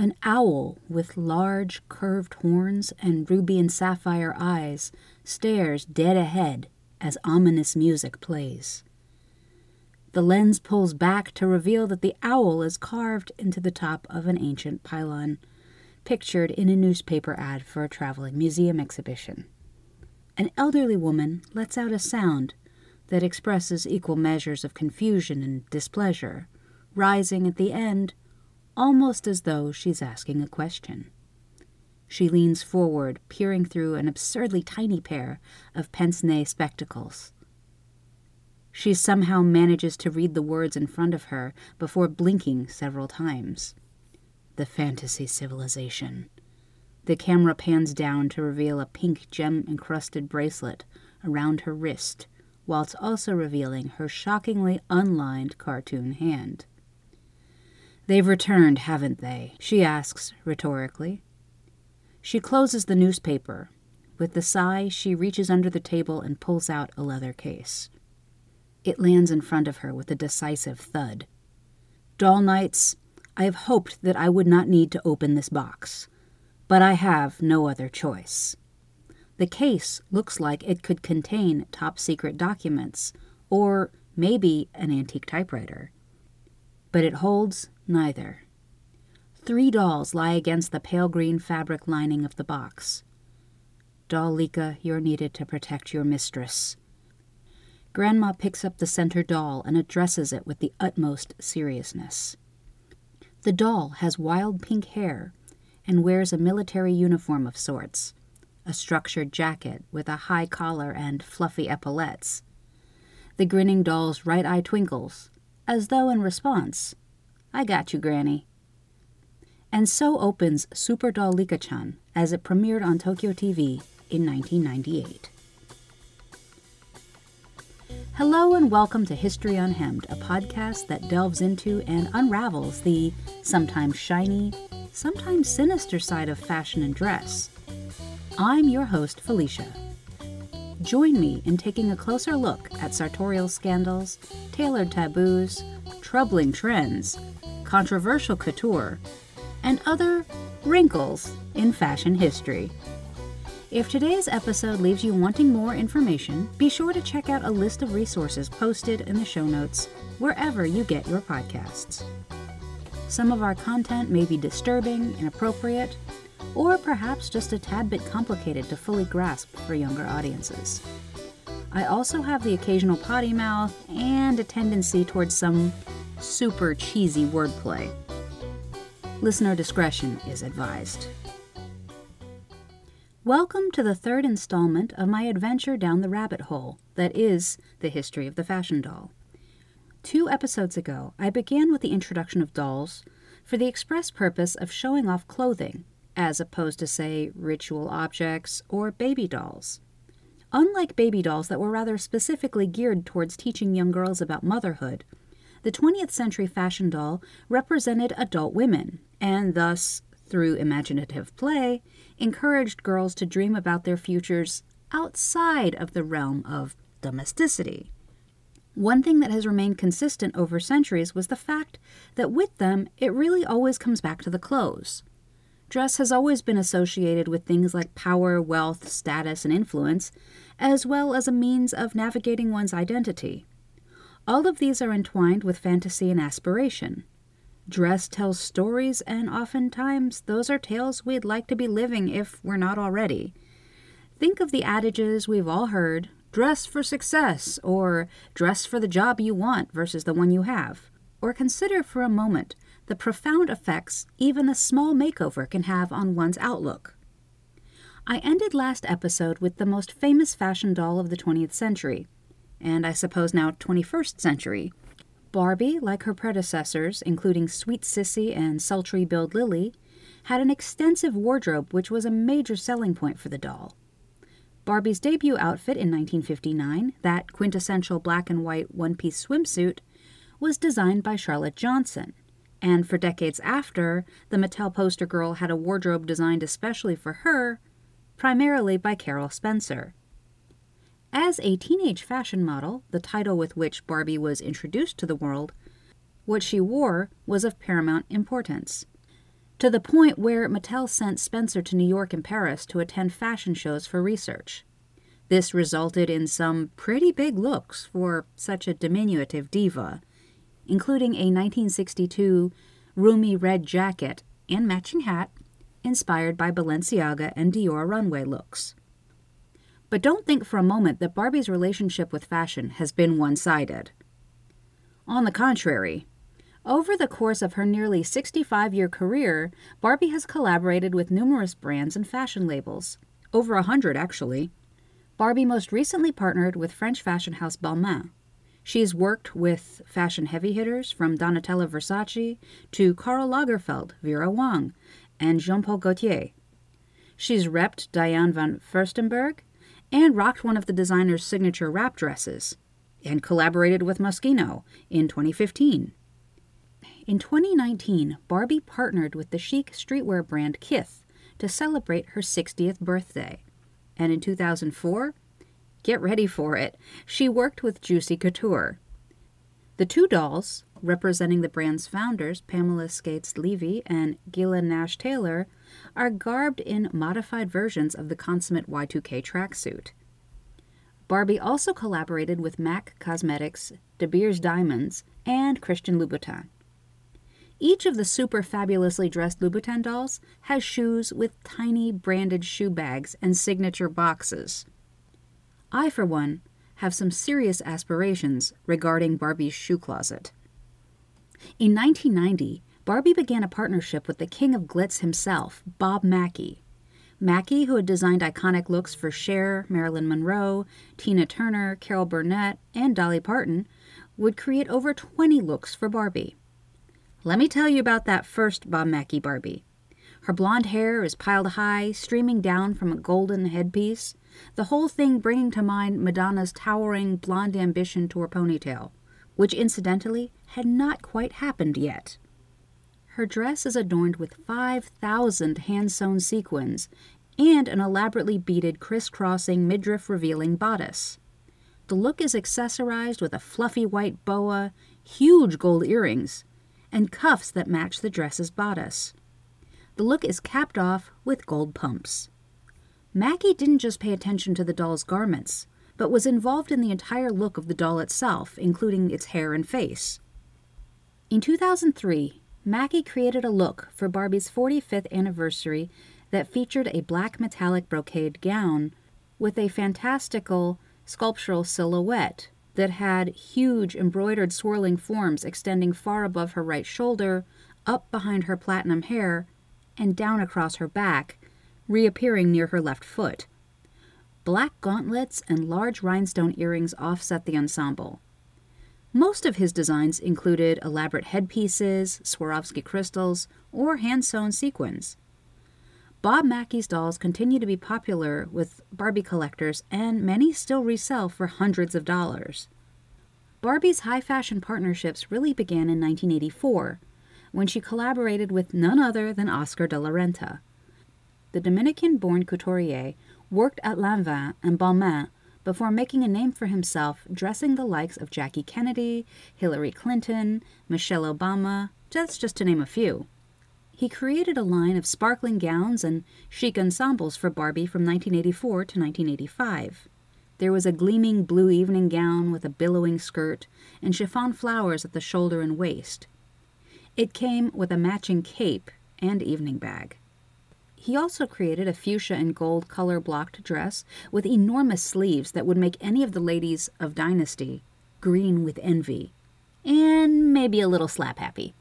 An owl with large, curved horns and ruby and sapphire eyes stares dead ahead as ominous music plays. The lens pulls back to reveal that the owl is carved into the top of an ancient pylon, pictured in a newspaper ad for a traveling museum exhibition. An elderly woman lets out a sound that expresses equal measures of confusion and displeasure, rising at the end almost as though she's asking a question. She leans forward, peering through an absurdly tiny pair of pince nez spectacles. She somehow manages to read the words in front of her before blinking several times. The fantasy civilization. The camera pans down to reveal a pink gem encrusted bracelet around her wrist, whilst also revealing her shockingly unlined cartoon hand. They've returned, haven't they? she asks rhetorically. She closes the newspaper. With a sigh, she reaches under the table and pulls out a leather case. It lands in front of her with a decisive thud. Doll Knights, I have hoped that I would not need to open this box, but I have no other choice. The case looks like it could contain top secret documents, or maybe an antique typewriter. But it holds neither. Three dolls lie against the pale green fabric lining of the box. Doll Licca, you're needed to protect your mistress. Grandma picks up the center doll and addresses it with the utmost seriousness. The doll has wild pink hair and wears a military uniform of sorts a structured jacket with a high collar and fluffy epaulettes. The grinning doll's right eye twinkles, as though in response, I got you, Granny. And so opens Super Doll Licca-chan as it premiered on Tokyo TV in 1998. Hello and welcome to History Unhemmed, a podcast that delves into and unravels the sometimes shiny, sometimes sinister side of fashion and dress. I'm your host, Felicia. Join me in taking a closer look at sartorial scandals, tailored taboos, troubling trends, controversial couture, and other wrinkles in fashion history. If today's episode leaves you wanting more information, be sure to check out a list of resources posted in the show notes wherever you get your podcasts. Some of our content may be disturbing, inappropriate, or perhaps just a tad bit complicated to fully grasp for younger audiences. I also have the occasional potty mouth and a tendency towards some super cheesy wordplay. Listener discretion is advised. Welcome to the third installment of my adventure down the rabbit hole that is the history of the fashion doll. Two episodes ago, I began with the introduction of dolls for the express purpose of showing off clothing, as opposed to, say, ritual objects or baby dolls. Unlike baby dolls that were rather specifically geared towards teaching young girls about motherhood, the 20th century fashion doll represented adult women, and thus, through imaginative play, encouraged girls to dream about their futures outside of the realm of domesticity. One thing that has remained consistent over centuries was the fact that with them, it really always comes back to the clothes. Dress has always been associated with things like power, wealth, status, and influence, as well as a means of navigating one's identity. All of these are entwined with fantasy and aspiration. Dress tells stories, and oftentimes those are tales we'd like to be living if we're not already. Think of the adages we've all heard dress for success, or dress for the job you want versus the one you have. Or consider for a moment the profound effects even a small makeover can have on one's outlook. I ended last episode with the most famous fashion doll of the 20th century, and I suppose now 21st century. Barbie, like her predecessors, including Sweet Cissy and Sultry Bild Lilli, had an extensive wardrobe which was a major selling point for the doll. Barbie's debut outfit in 1959, that quintessential black and white one piece swimsuit, was designed by Charlotte Johnson. And for decades after, the Mattel poster girl had a wardrobe designed especially for her, primarily by Carol Spencer. As a teenage fashion model, the title with which Barbie was introduced to the world, what she wore was of paramount importance. to the point where Mattel sent Spencer to New York and Paris to attend fashion shows for research. This resulted in some pretty big looks for such a diminutive diva, including a 1962 roomy red jacket and matching hat inspired by Balenciaga and Dior runway looks. But don't think for a moment that Barbie's relationship with fashion has been one sided. On the contrary, over the course of her nearly 65 year career, Barbie has collaborated with numerous brands and fashion labels. Over a hundred, actually. Barbie most recently partnered with French fashion house Balmain. She's worked with fashion heavy hitters from Donatella Versace to Karl Lagerfeld, Vera Wang, and Jean Paul Gaultier. She's repped Diane von Furstenberg and rocked one of the designer's signature wrap dresses, and collaborated with Moschino in 2015. In 2019, Barbie partnered with the chic streetwear brand Kith to celebrate her 60th birthday. And in 2004, get ready for it, she worked with Juicy Couture. The two dolls, representing the brand's founders, Pamela Skaist Levy and Gela Nash Taylor, are garbed in modified versions of the consummate Y2K tracksuit. Barbie also collaborated with MAC Cosmetics, De Beers Diamonds, and Christian Louboutin. Each of the super fabulously dressed Louboutin dolls has shoes with tiny branded shoe bags and signature boxes. I, for one, have some serious aspirations regarding Barbie's shoe closet. In 1990, Barbie began a partnership with the king of glitz himself, Bob Mackie. Mackie, who had designed iconic looks for Cher, Marilyn Monroe, Tina Turner, Carol Burnett, and Dolly Parton, would create over 20 looks for Barbie. Let me tell you about that first Bob Mackie Barbie. Her blonde hair is piled high, streaming down from a golden headpiece, the whole thing bringing to mind Madonna's towering blonde ambition to her ponytail, which incidentally had not quite happened yet. Her dress is adorned with 5,000 hand sewn sequins and an elaborately beaded crisscrossing midriff revealing bodice. The look is accessorized with a fluffy white boa, huge gold earrings, and cuffs that match the dress's bodice. The look is capped off with gold pumps. Mackie didn't just pay attention to the doll's garments, but was involved in the entire look of the doll itself, including its hair and face. In 2003, Mackie created a look for Barbie's 45th anniversary that featured a black metallic brocade gown with a fantastical sculptural silhouette that had huge embroidered swirling forms extending far above her right shoulder, up behind her platinum hair, and down across her back, reappearing near her left foot. Black gauntlets and large rhinestone earrings offset the ensemble. Most of his designs included elaborate headpieces, Swarovski crystals, or hand sewn sequins. Bob Mackie's dolls continue to be popular with Barbie collectors, and many still resell for hundreds of dollars. Barbie's high fashion partnerships really began in 1984 when she collaborated with none other than Oscar de la Renta. The Dominican born couturier worked at Lanvin and Balmain before making a name for himself dressing the likes of Jackie Kennedy, Hillary Clinton, Michelle Obama, that's just to name a few. He created a line of sparkling gowns and chic ensembles for Barbie from 1984 to 1985. There was a gleaming blue evening gown with a billowing skirt and chiffon flowers at the shoulder and waist. It came with a matching cape and evening bag. He also created a fuchsia and gold color blocked dress with enormous sleeves that would make any of the ladies of Dynasty green with envy. And maybe a little slap happy.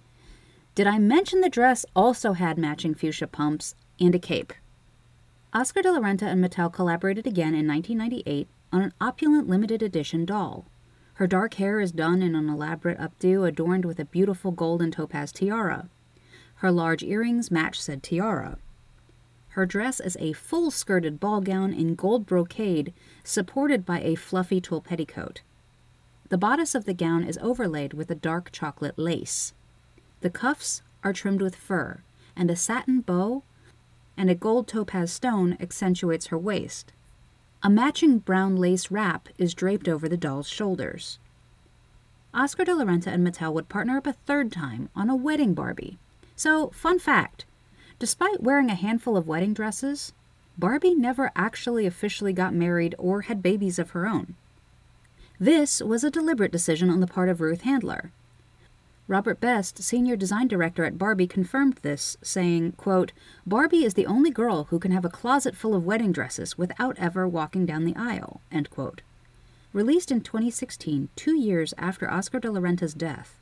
Did I mention the dress also had matching fuchsia pumps and a cape? Oscar de la Renta and Mattel collaborated again in 1998 on an opulent limited edition doll. Her dark hair is done in an elaborate updo adorned with a beautiful gold and topaz tiara. Her large earrings match said tiara. Her dress is a full skirted ball gown in gold brocade supported by a fluffy tulle petticoat. The bodice of the gown is overlaid with a dark chocolate lace. The cuffs are trimmed with fur, and a satin bow and a gold topaz stone accentuates her waist. A matching brown lace wrap is draped over the doll's shoulders. Oscar de la Renta and Mattel would partner up a third time on a wedding Barbie. So, fun fact Despite wearing a handful of wedding dresses, Barbie never actually officially got married or had babies of her own. This was a deliberate decision on the part of Ruth Handler. Robert Best, senior design director at Barbie, confirmed this, saying, quote, Barbie is the only girl who can have a closet full of wedding dresses without ever walking down the aisle, end quote. Released in 2016, two years after Oscar de la Renta's death,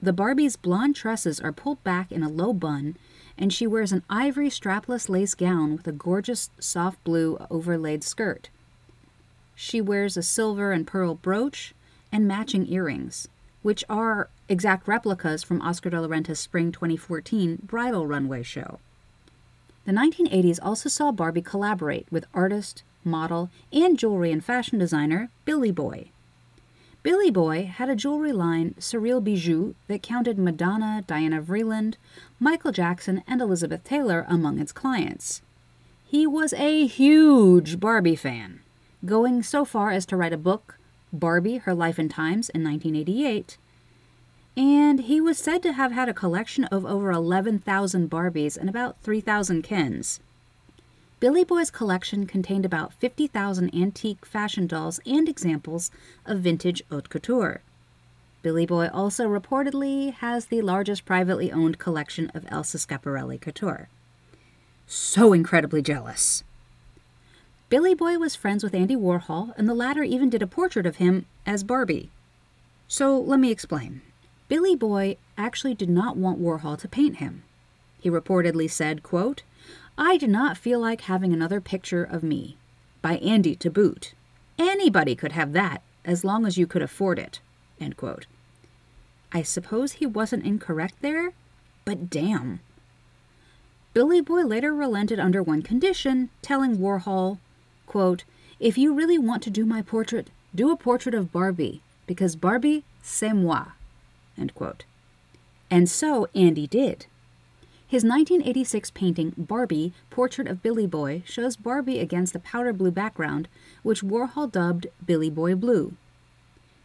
the Barbie's blonde tresses are pulled back in a low bun, and she wears an ivory strapless lace gown with a gorgeous soft blue overlaid skirt. She wears a silver and pearl brooch and matching earrings, which are exact replicas from Oscar de la Renta's spring 2014 bridal runway show. The 1980s also saw Barbie collaborate with artist, model, and jewelry and fashion designer Billy Boy. Billy Boy had a jewelry line, Surreal Bijoux, that counted Madonna, Diana Vreeland, Michael Jackson, and Elizabeth Taylor among its clients. He was a huge Barbie fan, going so far as to write a book, Barbie Her Life and Times, in 1988. And he was said to have had a collection of over 11,000 Barbies and about 3,000 Kens. Billy Boy's collection contained about 50,000 antique fashion dolls and examples of vintage haute couture. Billy Boy also reportedly has the largest privately owned collection of Elsa Schiaparelli couture. So incredibly jealous. Billy Boy was friends with Andy Warhol, and the latter even did a portrait of him as Barbie. So let me explain. Billy Boy actually did not want Warhol to paint him. He reportedly said, quote, I do not feel like having another picture of me. By Andy to boot. Anybody could have that, as long as you could afford it. End quote. I suppose he wasn't incorrect there, but damn. Billy Boy later relented under one condition, telling Warhol, quote, If you really want to do my portrait, do a portrait of Barbie, because Barbie, c'est moi. End quote. And so Andy did. His 1986 painting, Barbie, Portrait of Billy Boy, shows Barbie against a powder blue background, which Warhol dubbed Billy Boy Blue.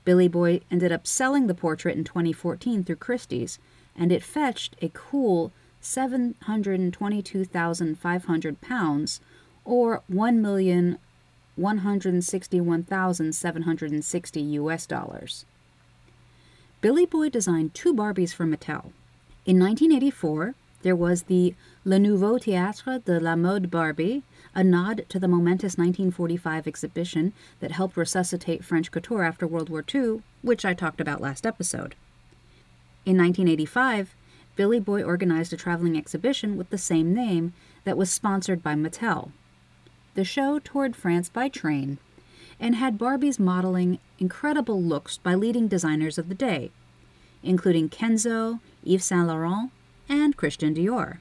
Billy Boy ended up selling the portrait in 2014 through Christie's, and it fetched a cool 722,500 pounds, or 1,161,760 US dollars. Billy Boy designed two Barbies for Mattel. In 1984, there was the Le Nouveau Théâtre de la Mode Barbie, a nod to the momentous 1945 exhibition that helped resuscitate French couture after World War II, which I talked about last episode. In 1985, Billy Boy organized a traveling exhibition with the same name that was sponsored by Mattel. The show toured France by train and had Barbies modeling incredible looks by leading designers of the day, including Kenzo, Yves Saint Laurent, and Christian Dior.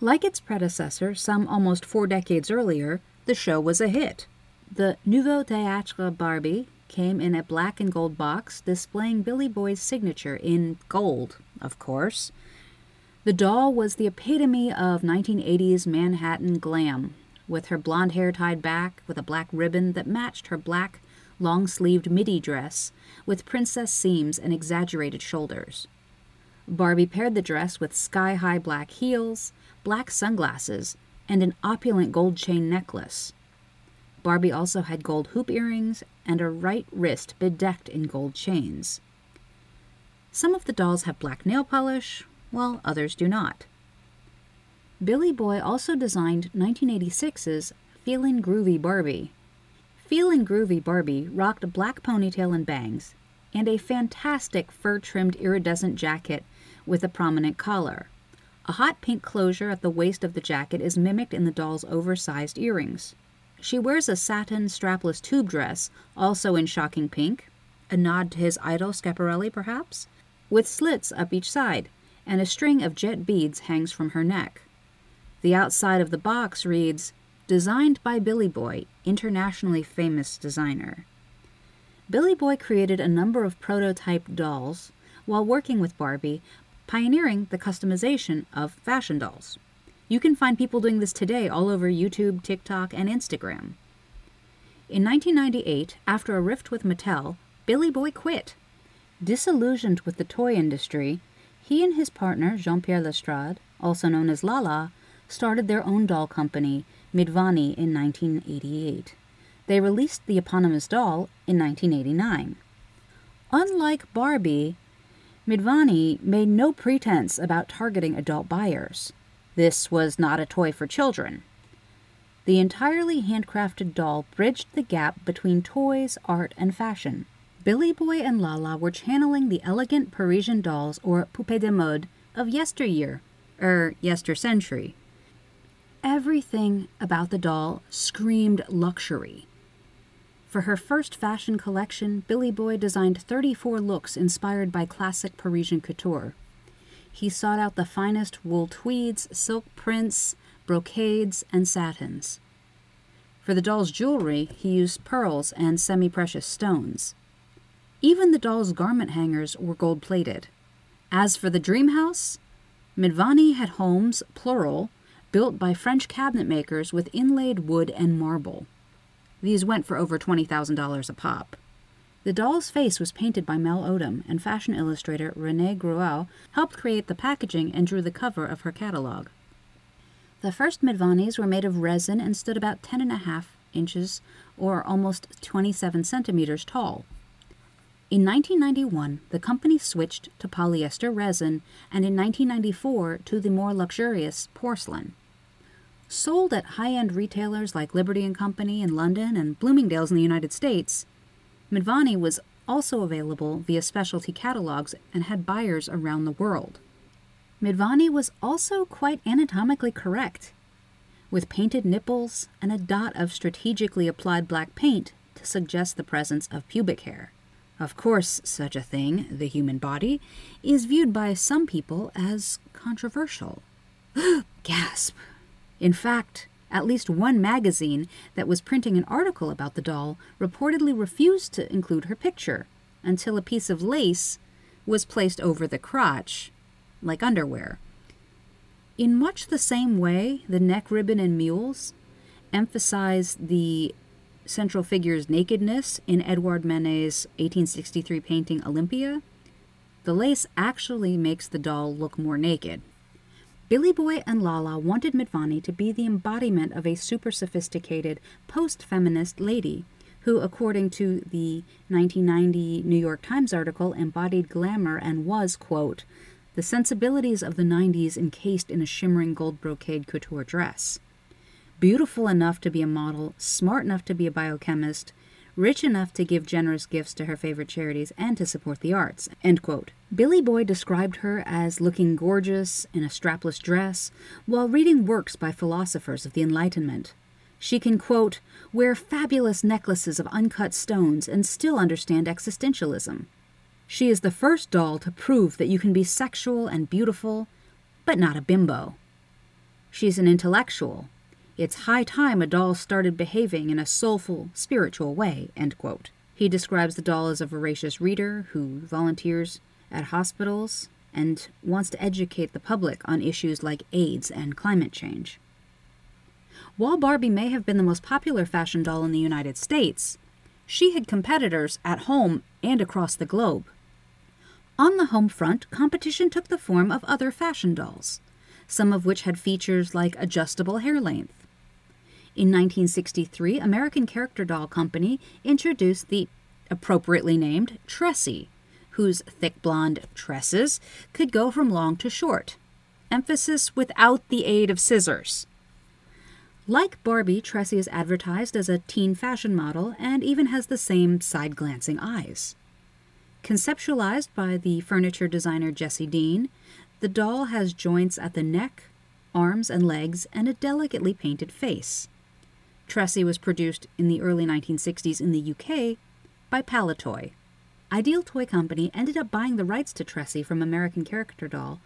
Like its predecessor, some almost four decades earlier, the show was a hit. The Nouveau Théâtre Barbie came in a black and gold box displaying Billy Boy's signature in gold, of course. The doll was the epitome of 1980s Manhattan glam, with her blonde hair tied back with a black ribbon that matched her black, long sleeved midi dress with princess seams and exaggerated shoulders. Barbie paired the dress with sky high black heels, black sunglasses, and an opulent gold chain necklace. Barbie also had gold hoop earrings and a right wrist bedecked in gold chains. Some of the dolls have black nail polish, while others do not. Billy Boy also designed 1986's Feelin' Groovy Barbie. Feelin' Groovy Barbie rocked a black ponytail and bangs, and a fantastic fur trimmed iridescent jacket with a prominent collar. A hot pink closure at the waist of the jacket is mimicked in the doll's oversized earrings. She wears a satin strapless tube dress, also in shocking pink, a nod to his idol Schiaparelli perhaps, with slits up each side, and a string of jet beads hangs from her neck. The outside of the box reads, Designed by Billy Boy, internationally famous designer. Billy Boy created a number of prototype dolls while working with Barbie pioneering the customization of fashion dolls. You can find people doing this today all over YouTube, TikTok, and Instagram. In 1998, after a rift with Mattel, Billy Boy quit. Disillusioned with the toy industry, he and his partner, Jean Pierre Lestrade, also known as Lala, started their own doll company, Mdvanii, in 1988. They released the eponymous doll in 1989. Unlike Barbie, Mdvanii made no pretense about targeting adult buyers. This was not a toy for children. The entirely handcrafted doll bridged the gap between toys, art, and fashion. Billy Boy and Lala were channeling the elegant Parisian dolls or poupées de mode of yesteryear, er, yester century. Everything about the doll screamed luxury. For her first fashion collection, Billy Boy designed 34 looks inspired by classic Parisian couture. He sought out the finest wool tweeds, silk prints, brocades, and satins. For the doll's jewelry, he used pearls and semi precious stones. Even the doll's garment hangers were gold plated. As for the dream house, Mdvanii had homes, plural, built by French cabinet makers with inlaid wood and marble. These went for over $20,000 a pop. The doll's face was painted by Mel Odom, and fashion illustrator Rene Gruau helped create the packaging and drew the cover of her catalog. The first Mdvaniis were made of resin and stood about 10 and a half inches or almost 27 centimeters tall. In 1991, the company switched to polyester resin and in 1994 to the more luxurious porcelain. Sold at high-end retailers like Liberty and Company in London and Bloomingdale's in the United States, Mdvanii was also available via specialty catalogs and had buyers around the world. Mdvanii was also quite anatomically correct, with painted nipples and a dot of strategically applied black paint to suggest the presence of pubic hair. Of course, such a thing, the human body, is viewed by some people as controversial. Gasp! In fact, at least one magazine that was printing an article about the doll reportedly refused to include her picture until a piece of lace was placed over the crotch, like underwear. In much the same way, the neck ribbon and Mules emphasize the central figure's nakedness in Edouard Manet's 1863 painting Olympia. The lace actually makes the doll look more naked. Billy Boy and Lala wanted Mdvanii to be the embodiment of a super sophisticated post feminist lady who, according to the 1990 New York Times article, embodied glamour and was, quote, the sensibilities of the 90s encased in a shimmering gold brocade couture dress. Beautiful enough to be a model, smart enough to be a biochemist, rich enough to give generous gifts to her favorite charities and to support the arts. Billy Boy described her as looking gorgeous in a strapless dress while reading works by philosophers of the Enlightenment. She can, quote, wear fabulous necklaces of uncut stones and still understand existentialism. She is the first doll to prove that you can be sexual and beautiful, but not a bimbo. She's an intellectual, it's high time a doll started behaving in a soulful, spiritual way. He describes the doll as a voracious reader who volunteers at hospitals and wants to educate the public on issues like AIDS and climate change. While Barbie may have been the most popular fashion doll in the United States, she had competitors at home and across the globe. On the home front, competition took the form of other fashion dolls, some of which had features like adjustable hair length, in 1963, American Character Doll Company introduced the appropriately named Tressy, whose thick blonde tresses could go from long to short. Emphasis without the aid of scissors. Like Barbie, Tressy is advertised as a teen fashion model and even has the same side glancing eyes. Conceptualized by the furniture designer Jessie Dean, the doll has joints at the neck, arms, and legs, and a delicately painted face. Tressy was produced in the early 1960s in the UK by Palitoy. Ideal Toy Company ended up buying the rights to Tressy from American Character Doll,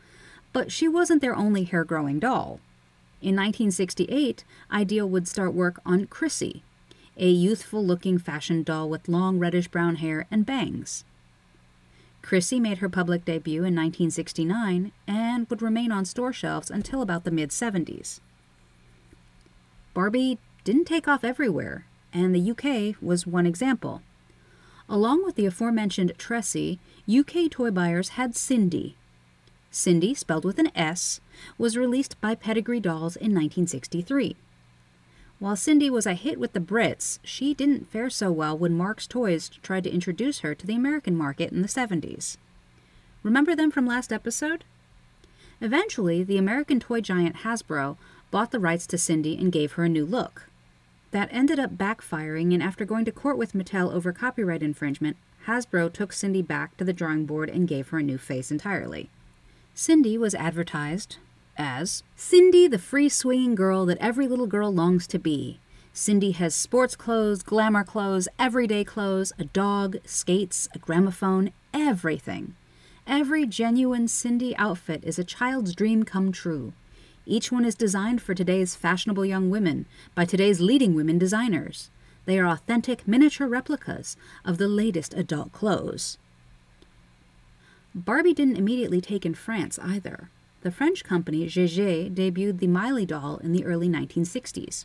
but she wasn't their only hair growing doll. In 1968, Ideal would start work on Crissy, a youthful looking fashion doll with long reddish brown hair and bangs. Crissy made her public debut in 1969 and would remain on store shelves until about the mid 70s. Barbie didn't take off everywhere, and the UK was one example. Along with the aforementioned Tressy, UK toy buyers had Sindy. Sindy, spelled with an S, was released by Pedigree Dolls in 1963. While Sindy was a hit with the Brits, she didn't fare so well when Marx Toys tried to introduce her to the American market in the 70s. Remember them from last episode? Eventually, the American toy giant Hasbro bought the rights to Sindy and gave her a new look. That ended up backfiring, and after going to court with Mattel over copyright infringement, Hasbro took Sindy back to the drawing board and gave her a new face entirely. Sindy was advertised as Sindy, the free swinging girl that every little girl longs to be. Sindy has sports clothes, glamour clothes, everyday clothes, a dog, skates, a gramophone, everything. Every genuine Sindy outfit is a child's dream come true. Each one is designed for today's fashionable young women by today's leading women designers. They are authentic miniature replicas of the latest adult clothes. Barbie didn't immediately take in France either. The French company Gégé debuted the Mily doll in the early 1960s.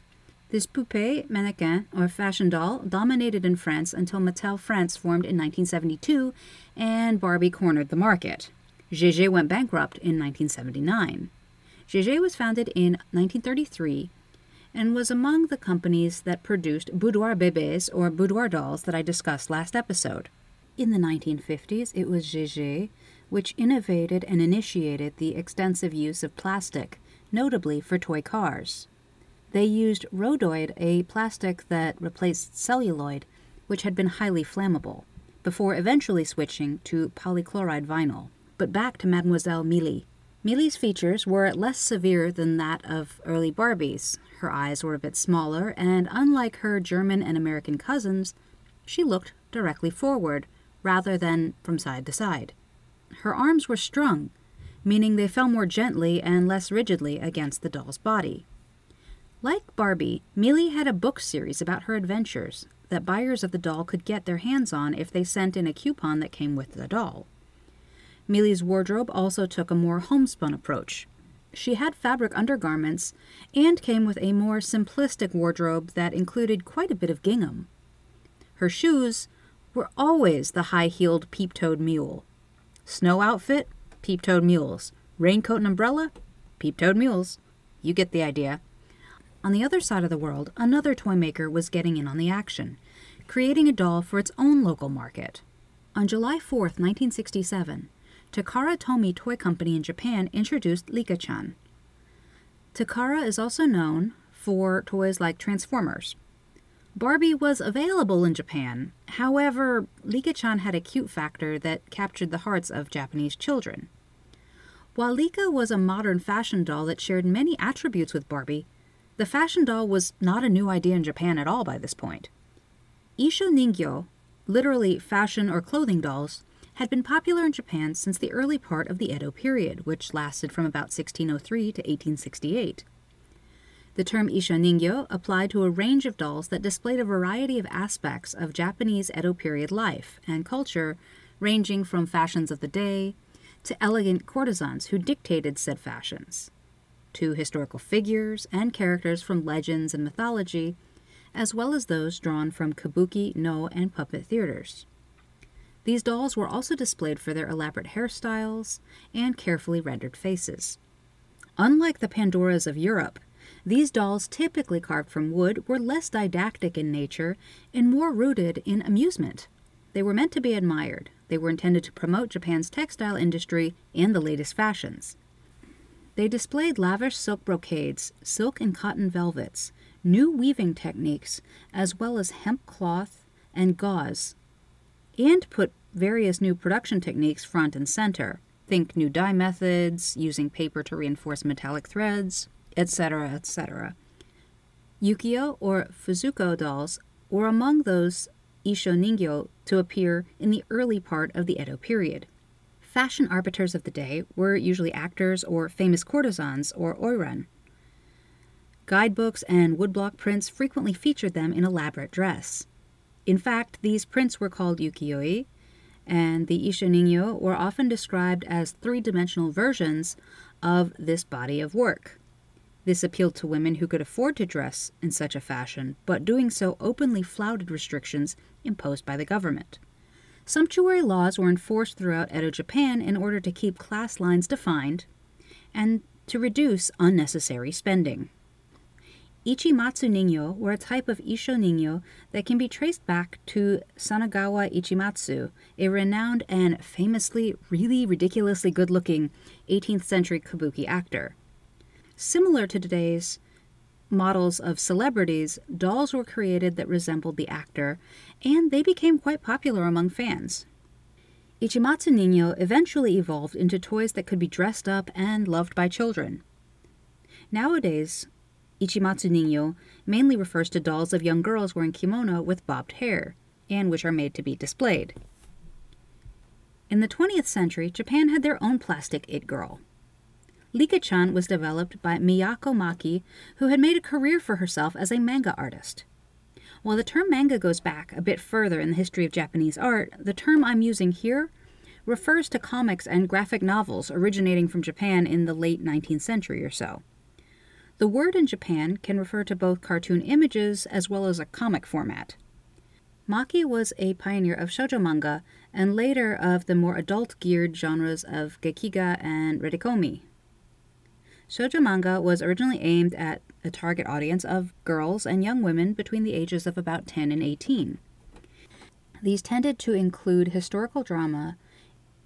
This poupée, mannequin, or fashion doll dominated in France until Mattel France formed in 1972 and Barbie cornered the market. Gégé went bankrupt in 1979. Gégé was founded in 1933 and was among the companies that produced boudoir bébés or boudoir dolls that I discussed last episode. In the 1950s, it was Gégé which innovated and initiated the extensive use of plastic, notably for toy cars. They used rhodoid, a plastic that replaced celluloid, which had been highly flammable, before eventually switching to polychloride vinyl. But back to Mademoiselle Millie. Millie's features were less severe than that of early Barbies. Her eyes were a bit smaller, and unlike her German and American cousins, she looked directly forward rather than from side to side. Her arms were strung, meaning they fell more gently and less rigidly against the doll's body. Like Barbie, Millie had a book series about her adventures that buyers of the doll could get their hands on if they sent in a coupon that came with the doll. Millie's wardrobe also took a more homespun approach. She had fabric undergarments and came with a more simplistic wardrobe that included quite a bit of gingham. Her shoes were always the high heeled peep toed mule. Snow outfit, peep toed mules. Raincoat and umbrella, peep toed mules. You get the idea. On the other side of the world, another toy maker was getting in on the action, creating a doll for its own local market. On July 4, 1967, Takara Tomy Toy Company in Japan introduced Licca-chan. Takara is also known for toys like Transformers. Barbie was available in Japan, however, Licca-chan had a cute factor that captured the hearts of Japanese children. While Licca was a modern fashion doll that shared many attributes with Barbie, the fashion doll was not a new idea in Japan at all by this point. Isho Ningyo, literally fashion or clothing dolls, had been popular in Japan since the early part of the Edo period, which lasted from about 1603 to 1868. The term Isho Ningyo applied to a range of dolls that displayed a variety of aspects of Japanese Edo period life and culture, ranging from fashions of the day to elegant courtesans who dictated said fashions, to historical figures and characters from legends and mythology, as well as those drawn from kabuki, no, and puppet theaters. These dolls were also displayed for their elaborate hairstyles and carefully rendered faces. Unlike the Pandoras of Europe, these dolls, typically carved from wood, were less didactic in nature and more rooted in amusement. They were meant to be admired. They were intended to promote Japan's textile industry and the latest fashions. They displayed lavish silk brocades, silk and cotton velvets, new weaving techniques, as well as hemp cloth and gauze and put various new production techniques front and center. Think new dye methods, using paper to reinforce metallic threads, etc., etc. Yukio or Fuzuko dolls were among those Isho Ningyo to appear in the early part of the Edo period. Fashion arbiters of the day were usually actors or famous courtesans or oiran. Guidebooks and woodblock prints frequently featured them in elaborate dress. In fact, these prints were called ukiyo-e, and the Isho Ningyo were often described as three dimensional versions of this body of work. This appealed to women who could afford to dress in such a fashion, but doing so openly flouted restrictions imposed by the government. Sumptuary laws were enforced throughout Edo Japan in order to keep class lines defined and to reduce unnecessary spending. Ichimatsu ninyo were a type of Isho ninyo that can be traced back to Sanogawa Ichimatsu, a renowned and famously really ridiculously good looking 18th century kabuki actor. Similar to today's models of celebrities, dolls were created that resembled the actor, and they became quite popular among fans. Ichimatsu ninyo eventually evolved into toys that could be dressed up and loved by children. Nowadays, Ichimatsu ninyo mainly refers to dolls of young girls wearing kimono with bobbed hair, and which are made to be displayed. In the 20th century, Japan had their own plastic it girl. Licca-chan was developed by Miyako Maki, who had made a career for herself as a manga artist. While the term manga goes back a bit further in the history of Japanese art, the term I'm using here refers to comics and graphic novels originating from Japan in the late 19th century or so. The word in Japan can refer to both cartoon images as well as a comic format. Maki was a pioneer of shoujo manga and later of the more adult geared genres of gekiga and redikomi. Shoujo manga was originally aimed at a target audience of girls and young women between the ages of about 10 and 18. These tended to include historical drama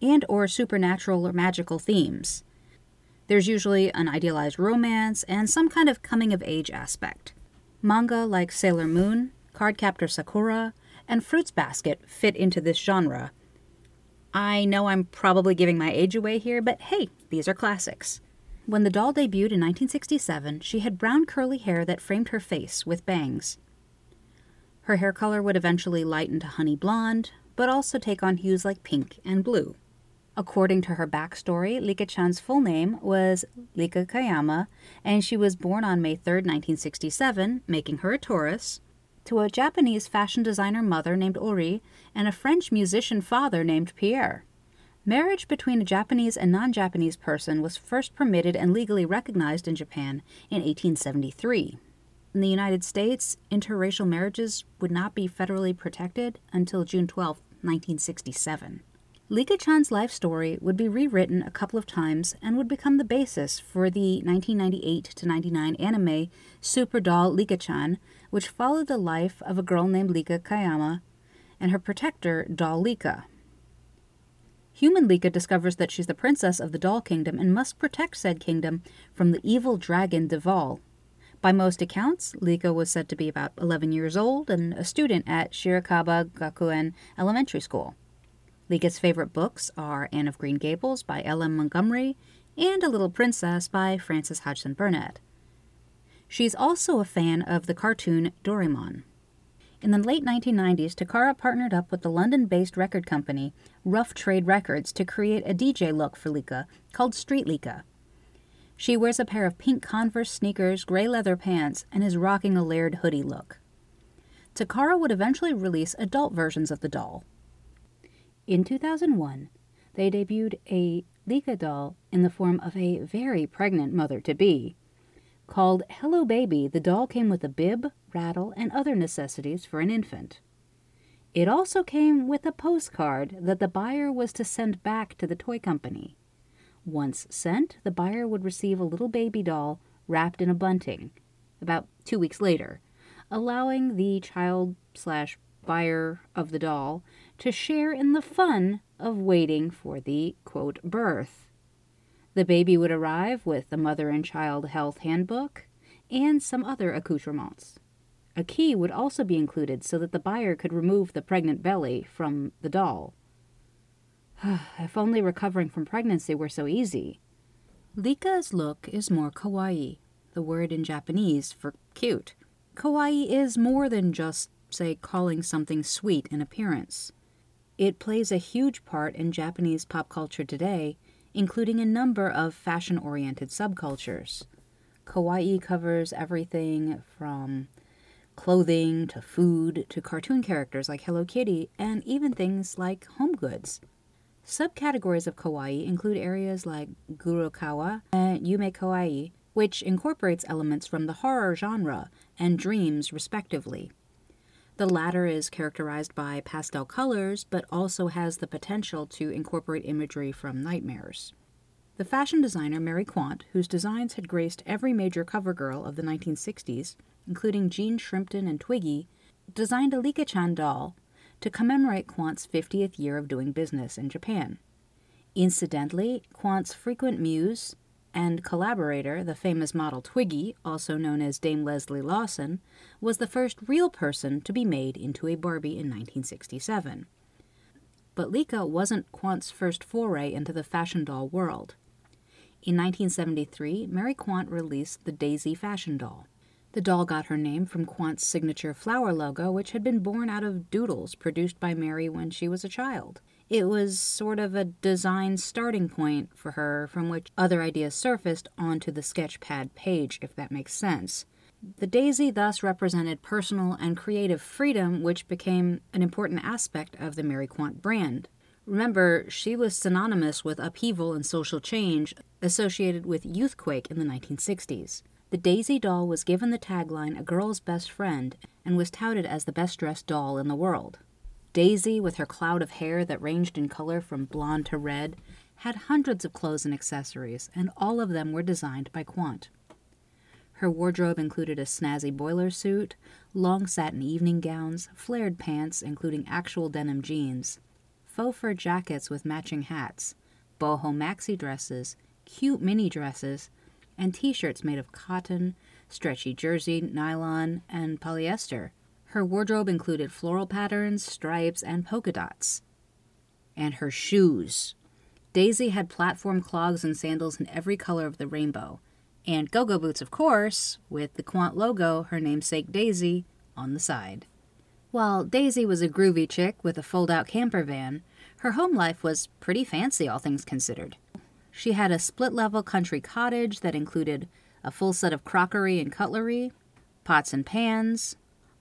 and or supernatural or magical themes. There's usually an idealized romance and some kind of coming of age aspect. Manga like Sailor Moon, Cardcaptor Sakura, and Fruits Basket fit into this genre. I know I'm probably giving my age away here, but hey, these are classics. When the doll debuted in 1967, she had brown curly hair that framed her face with bangs. Her hair color would eventually lighten to honey blonde, but also take on hues like pink and blue. According to her backstory, Licca Chan's full name was Licca Kayama, and she was born on May 3, 1967, making her a Taurus, to a Japanese fashion designer mother named Ori and a French musician father named Pierre. Marriage between a Japanese and non Japanese person was first permitted and legally recognized in Japan in 1873. In the United States, interracial marriages would not be federally protected until June 12, 1967. Licca Chan's life story would be rewritten a couple of times and would become the basis for the 1998 to 99 anime Super Doll Licca Chan, which followed the life of a girl named Licca Kayama and her protector, Doll Licca. Human Licca discovers that she's the princess of the Doll Kingdom and must protect said kingdom from the evil dragon Deval. By most accounts, Licca was said to be about 11 years old and a student at Shirakaba Gakuen Elementary School. Licca's favorite books are Anne of Green Gables by L.M. Montgomery and A Little Princess by Frances Hodgson Burnett. She's also a fan of the cartoon Doraemon. In the late 1990s, Takara partnered up with the London based record company Rough Trade Records to create a DJ look for Licca called Street Licca. She wears a pair of pink Converse sneakers, gray leather pants, and is rocking a layered hoodie look. Takara would eventually release adult versions of the doll, in 2001, they debuted a Licca doll in the form of a very pregnant mother to be. Called Hello Baby, the doll came with a bib, rattle, and other necessities for an infant. It also came with a postcard that the buyer was to send back to the toy company. Once sent, the buyer would receive a little baby doll wrapped in a bunting about two weeks later, allowing the child slash buyer of the doll to share in the fun of waiting for the quote birth. The baby would arrive with the mother and child health handbook and some other accoutrements. A key would also be included so that the buyer could remove the pregnant belly from the doll. if only recovering from pregnancy were so easy. Licca's look is more kawaii, the word in Japanese for cute. Kawaii is more than just, say, calling something sweet in appearance. It plays a huge part in Japanese pop culture today, including a number of fashion oriented subcultures. Kawaii covers everything from clothing to food to cartoon characters like Hello Kitty and even things like home goods. Subcategories of kawaii include areas like gurukawa and Yume Kawaii, which incorporates elements from the horror genre and dreams, respectively. The latter is characterized by pastel colors, but also has the potential to incorporate imagery from nightmares. The fashion designer Mary Quant, whose designs had graced every major cover girl of the 1960s, including Jean Shrimpton and Twiggy, designed a Licca-chan doll to commemorate Quant's 50th year of doing business in Japan. Incidentally, Quant's frequent muse and collaborator, the famous model Twiggy, also known as Dame Lesley Lawson, was the first real person to be made into a Barbie in 1967. But Licca wasn't Quant's first foray into the fashion doll world. In 1973, Mary Quant released the Daisy fashion doll. The doll got her name from Quant's signature flower logo, which had been born out of doodles produced by Mary when she was a child. It was sort of a design starting point for her from which other ideas surfaced onto the sketchpad page, if that makes sense. The daisy thus represented personal and creative freedom, which became an important aspect of the Mary Quant brand. Remember, she was synonymous with upheaval and social change associated with Youthquake in the 1960s. The Daisy doll was given the tagline, A Girl's Best Friend, and was touted as the best dressed doll in the world. Daisy, with her cloud of hair that ranged in color from blonde to red, had hundreds of clothes and accessories, and all of them were designed by Quant. Her wardrobe included a snazzy boiler suit, long satin evening gowns, flared pants, including actual denim jeans, faux fur jackets with matching hats, boho maxi dresses, cute mini dresses, and t shirts made of cotton, stretchy jersey, nylon, and polyester. Her wardrobe included floral patterns, stripes, and polka dots. And her shoes. Daisy had platform clogs and sandals in every color of the rainbow. And go go boots, of course, with the Quant logo, her namesake Daisy, on the side. While Daisy was a groovy chick with a fold out camper van, her home life was pretty fancy, all things considered. She had a split level country cottage that included a full set of crockery and cutlery, pots and pans,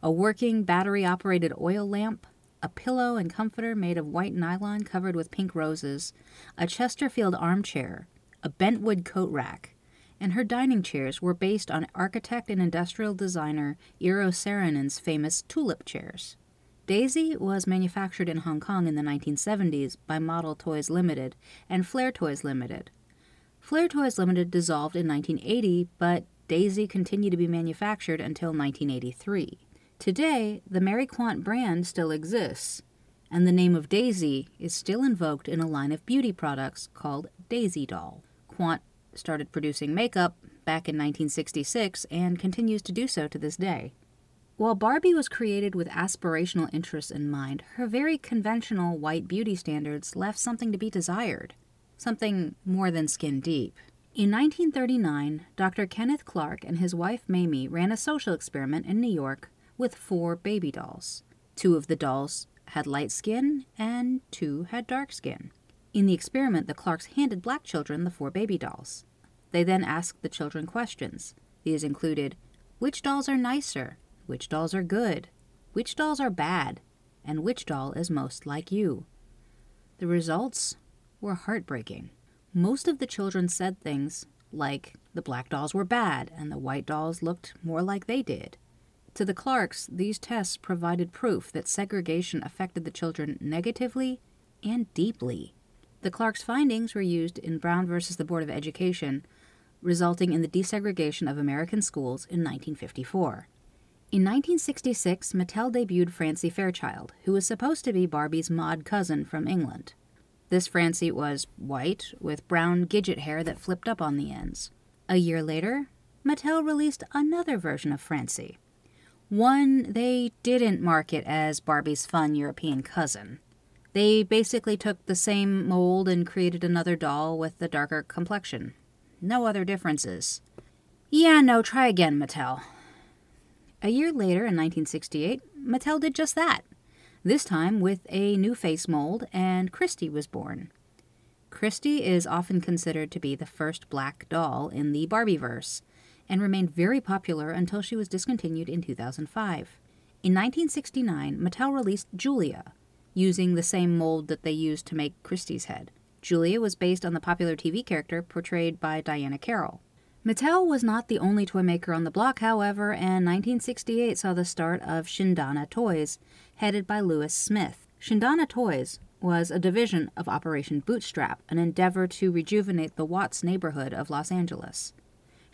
a working battery operated oil lamp, a pillow and comforter made of white nylon covered with pink roses, a Chesterfield armchair, a bentwood coat rack, and her dining chairs were based on architect and industrial designer Eero Saarinen's famous tulip chairs. Daisy was manufactured in Hong Kong in the 1970s by Model Toys Limited and Flair Toys Limited. Flair Toys Limited dissolved in 1980, but Daisy continued to be manufactured until 1983. Today, the Mary Quant brand still exists, and the name of Daisy is still invoked in a line of beauty products called Daisy Doll. Quant started producing makeup back in 1966 and continues to do so to this day. While Barbie was created with aspirational interests in mind, her very conventional white beauty standards left something to be desired, something more than skin deep. In 1939, Dr. Kenneth Clark and his wife Mamie ran a social experiment in New York with four baby dolls. Two of the dolls had light skin and two had dark skin. In the experiment, the Clarks handed black children the four baby dolls. They then asked the children questions. These included which dolls are nicer, which dolls are good, which dolls are bad, and which doll is most like you. The results were heartbreaking. Most of the children said things like the black dolls were bad and the white dolls looked more like they did. To the Clarks, these tests provided proof that segregation affected the children negatively and deeply. The Clarks' findings were used in Brown versus the Board of Education, resulting in the desegregation of American schools in 1954. In 1966, Mattel debuted Francie Fairchild, who was supposed to be Barbie's mod cousin from England. This Francie was white, with brown Gidget hair that flipped up on the ends. A year later, Mattel released another version of Francie. One they didn't market as Barbie's fun European cousin. They basically took the same mold and created another doll with a darker complexion. No other differences. Yeah, no, try again, Mattel. A year later, in 1968, Mattel did just that. This time with a new face mold, and Christie was born. Christie is often considered to be the first black doll in the Barbieverse, and remained very popular until she was discontinued in 2005. In 1969, Mattel released Julia, using the same mold that they used to make Christie's head. Julia was based on the popular TV character portrayed by Diahann Carroll. Mattel was not the only toy maker on the block, however, and 1968 saw the start of Shindana Toys, headed by Louis Smith. Shindana Toys was a division of Operation Bootstrap, an endeavor to rejuvenate the Watts neighborhood of Los Angeles.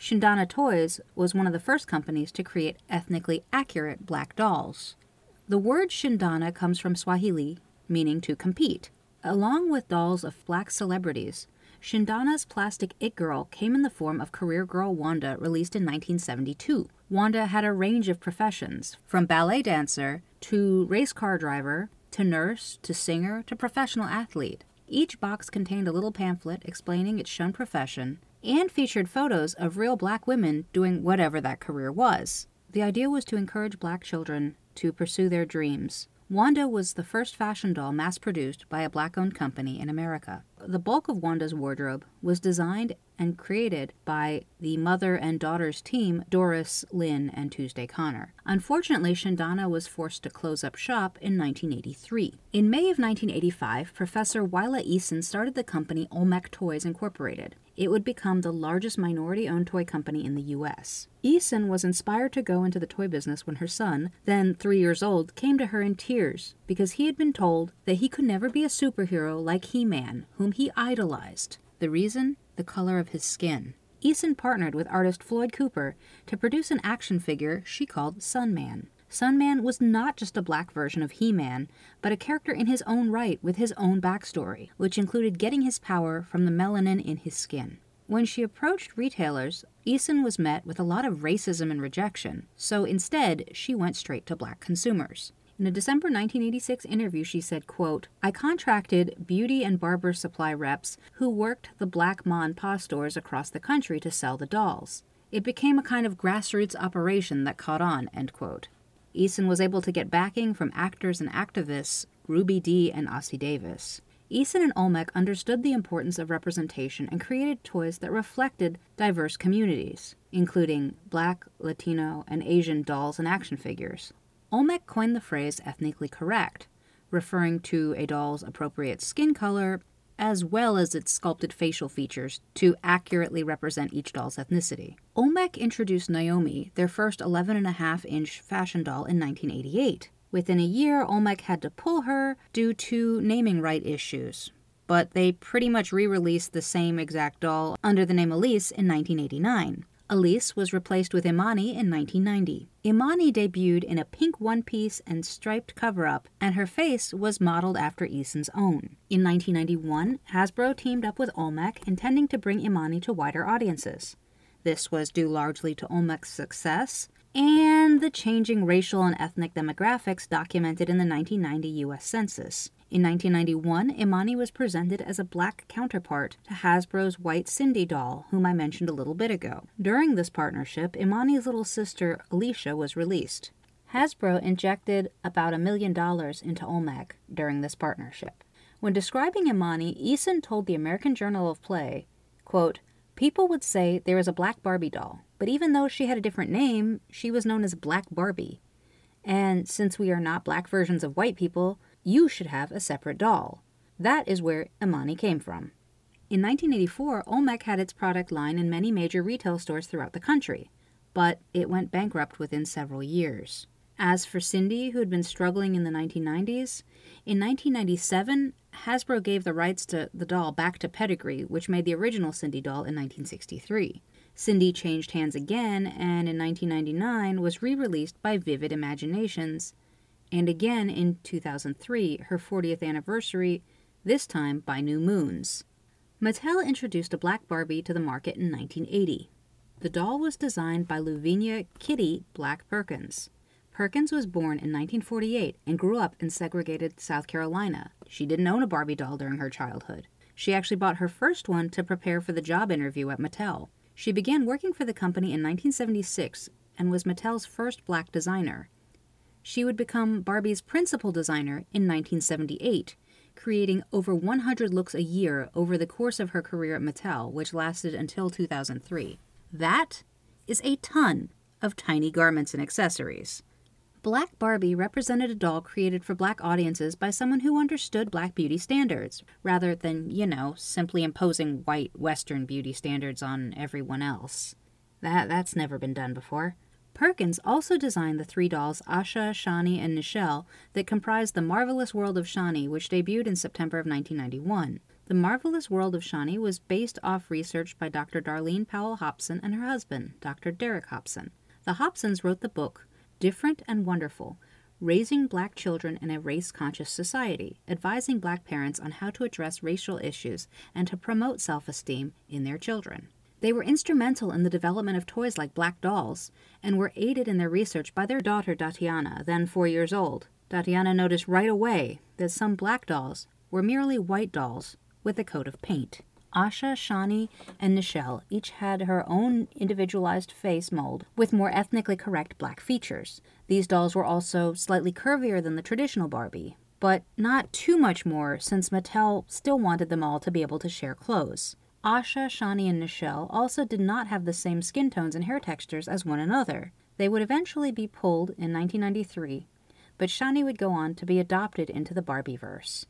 Shindana Toys was one of the first companies to create ethnically accurate black dolls. The word Shindana comes from Swahili, meaning to compete. Along with dolls of black celebrities, Shindana's Plastic It Girl came in the form of Career Girl Wanda, released in 1972. Wanda had a range of professions, from ballet dancer to race car driver to nurse to singer to professional athlete. Each box contained a little pamphlet explaining its shown profession and featured photos of real black women doing whatever that career was. The idea was to encourage black children to pursue their dreams. Wanda was the first fashion doll mass produced by a black owned company in America. The bulk of Wanda's wardrobe was designed and created by the mother and daughter's team, Doris, Lynn, and Tuesday Connor. Unfortunately, Shindana was forced to close up shop in 1983. In May of 1985, Professor Yla Eason started the company Olmec Toys Incorporated it would become the largest minority owned toy company in the U.S. Eason was inspired to go into the toy business when her son, then three years old, came to her in tears because he had been told that he could never be a superhero like He Man, whom he idolized. The reason? The color of his skin. Eason partnered with artist Floyd Cooper to produce an action figure she called Sunman. Sunman was not just a black version of He Man, but a character in his own right with his own backstory, which included getting his power from the melanin in his skin. When she approached retailers, Eason was met with a lot of racism and rejection, so instead, she went straight to black consumers. In a December 1986 interview, she said, quote, I contracted beauty and barber supply reps who worked the black ma and pa stores across the country to sell the dolls. It became a kind of grassroots operation that caught on, end quote. Eason was able to get backing from actors and activists Ruby Dee and Ossie Davis. Eason and Olmec understood the importance of representation and created toys that reflected diverse communities, including Black, Latino, and Asian dolls and action figures. Olmec coined the phrase ethnically correct, referring to a doll's appropriate skin color as well as its sculpted facial features to accurately represent each doll's ethnicity. Olmec introduced Naomi, their first 11.5 inch fashion doll, in 1988. Within a year, Olmec had to pull her due to naming right issues, but they pretty much re released the same exact doll under the name Elise in 1989. Elise was replaced with Imani in 1990. Imani debuted in a pink one piece and striped cover up, and her face was modeled after Eason's own. In 1991, Hasbro teamed up with Olmec, intending to bring Imani to wider audiences. This was due largely to Olmec's success and the changing racial and ethnic demographics documented in the 1990 U.S. Census. In 1991, Imani was presented as a black counterpart to Hasbro's white Sindy doll, whom I mentioned a little bit ago. During this partnership, Imani's little sister, Alicia, was released. Hasbro injected about a million dollars into Olmec during this partnership. When describing Imani, Eason told the American Journal of Play, quote, People would say there is a black Barbie doll, but even though she had a different name, she was known as Black Barbie. And since we are not black versions of white people, you should have a separate doll. That is where Imani came from. In 1984, Olmec had its product line in many major retail stores throughout the country, but it went bankrupt within several years. As for Sindy, who had been struggling in the 1990s, in 1997, Hasbro gave the rights to the doll back to Pedigree, which made the original Sindy doll in 1963. Sindy changed hands again and in 1999 was re released by Vivid Imaginations and again in 2003, her 40th anniversary, this time by New Moons. Mattel introduced a black Barbie to the market in 1980. The doll was designed by Luvinia Kitty Black Perkins. Perkins was born in 1948 and grew up in segregated South Carolina. She didn't own a Barbie doll during her childhood. She actually bought her first one to prepare for the job interview at Mattel. She began working for the company in 1976 and was Mattel's first black designer. She would become Barbie's principal designer in 1978, creating over 100 looks a year over the course of her career at Mattel, which lasted until 2003. That is a ton of tiny garments and accessories. Black Barbie represented a doll created for black audiences by someone who understood black beauty standards, rather than, you know, simply imposing white Western beauty standards on everyone else. That, that's never been done before. Perkins also designed the three dolls Asha, Shani, and Nichelle that comprised The Marvelous World of Shani, which debuted in September of 1991. The Marvelous World of Shani was based off research by Dr. Darlene Powell Hobson and her husband, Dr. Derek Hobson. The Hobsons wrote the book Different and Wonderful Raising Black Children in a Race Conscious Society, advising black parents on how to address racial issues and to promote self esteem in their children. They were instrumental in the development of toys like black dolls and were aided in their research by their daughter Tatiana, then four years old. Tatiana noticed right away that some black dolls were merely white dolls with a coat of paint. Asha, Shani, and Nichelle each had her own individualized face mold with more ethnically correct black features. These dolls were also slightly curvier than the traditional Barbie, but not too much more since Mattel still wanted them all to be able to share clothes. Asha, Shani, and Nichelle also did not have the same skin tones and hair textures as one another. They would eventually be pulled in 1993, but Shani would go on to be adopted into the Barbieverse.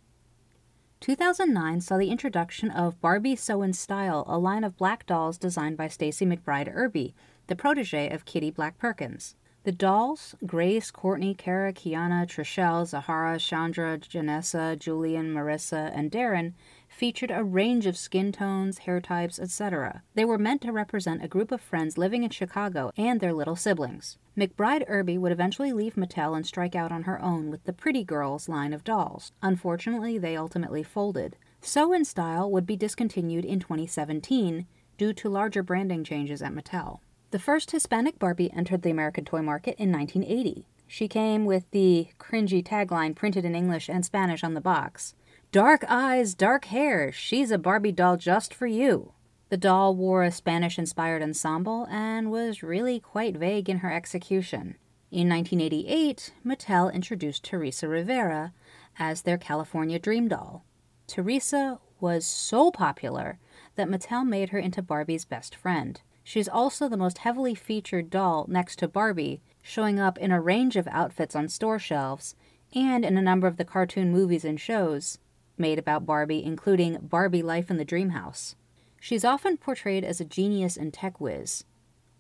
2009 saw the introduction of Barbie So in Style, a line of black dolls designed by Stacey McBride Irby, the protege of Kitty Black Perkins. The dolls, Grace, Courtney, Kara, Kiana, Trichelle, Zahara, Chandra, Janessa, Julian, Marissa, and Darren, featured a range of skin tones, hair types, etc. They were meant to represent a group of friends living in Chicago and their little siblings. McBride Irby would eventually leave Mattel and strike out on her own with the Prettie Girls line of dolls. Unfortunately, they ultimately folded. So in Style would be discontinued in 2017 due to larger branding changes at Mattel. The first Hispanic Barbie entered the American toy market in 1980. She came with the cringy tagline printed in English and Spanish on the box Dark eyes, dark hair, she's a Barbie doll just for you. The doll wore a Spanish inspired ensemble and was really quite vague in her execution. In 1988, Mattel introduced Teresa Rivera as their California Dream doll. Teresa was so popular that Mattel made her into Barbie's best friend. She's also the most heavily featured doll next to Barbie, showing up in a range of outfits on store shelves and in a number of the cartoon movies and shows made about Barbie, including Barbie Life in the Dream House. She's often portrayed as a genius and tech whiz.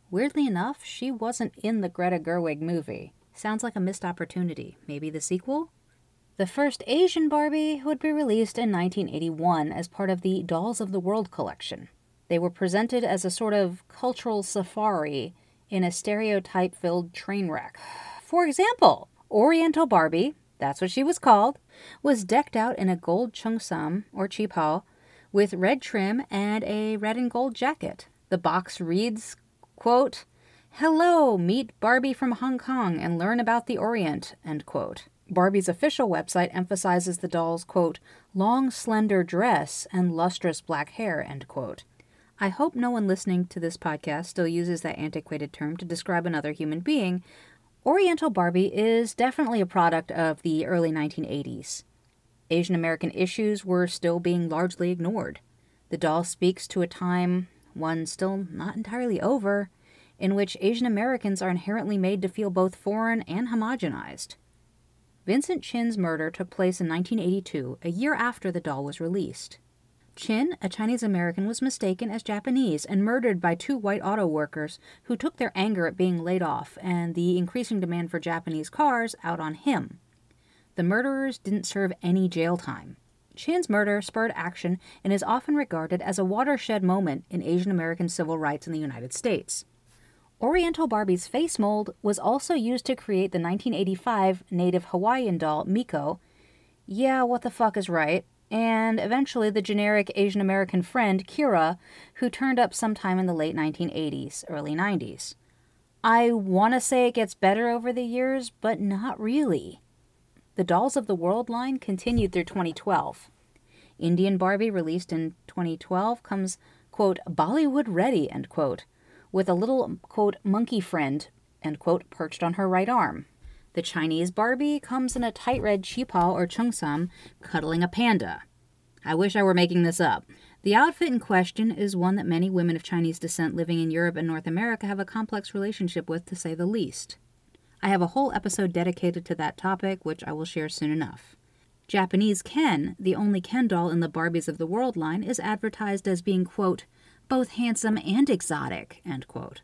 Weirdly enough, she wasn't in the Greta Gerwig movie. Sounds like a missed opportunity. Maybe the sequel? The first Asian Barbie would be released in 1981 as part of the Dolls of the World collection. They were presented as a sort of cultural safari in a stereotype filled train wreck. For example, Oriental Barbie, that's what she was called, was decked out in a gold cheongsam or qipao with red trim and a red and gold jacket. The box reads, quote, Hello, meet Barbie from Hong Kong and learn about the Orient, end quote. Barbie's official website emphasizes the doll's, quote, long, slender dress and lustrous black hair, end quote. I hope no one listening to this podcast still uses that antiquated term to describe another human being. Oriental Barbie is definitely a product of the early 1980s. Asian American issues were still being largely ignored. The doll speaks to a time, one still not entirely over, in which Asian Americans are inherently made to feel both foreign and homogenized. Vincent Chin's murder took place in 1982, a year after the doll was released. Chin, a Chinese American, was mistaken as Japanese and murdered by two white auto workers who took their anger at being laid off and the increasing demand for Japanese cars out on him the murderers didn't serve any jail time. Chin's murder spurred action and is often regarded as a watershed moment in Asian American civil rights in the United States. Oriental Barbie's face mold was also used to create the 1985 native Hawaiian doll Miko. Yeah, what the fuck is right? And eventually the generic Asian American friend Kira, who turned up sometime in the late 1980s, early 90s. I want to say it gets better over the years, but not really. The Dolls of the World line continued through 2012. Indian Barbie, released in 2012, comes, quote, Bollywood ready, end quote, with a little, quote, monkey friend, end quote, perched on her right arm. The Chinese Barbie comes in a tight red qipao or cheongsam, cuddling a panda. I wish I were making this up. The outfit in question is one that many women of Chinese descent living in Europe and North America have a complex relationship with, to say the least. I have a whole episode dedicated to that topic, which I will share soon enough. Japanese Ken, the only Ken doll in the Barbies of the World line, is advertised as being, quote, both handsome and exotic, end quote.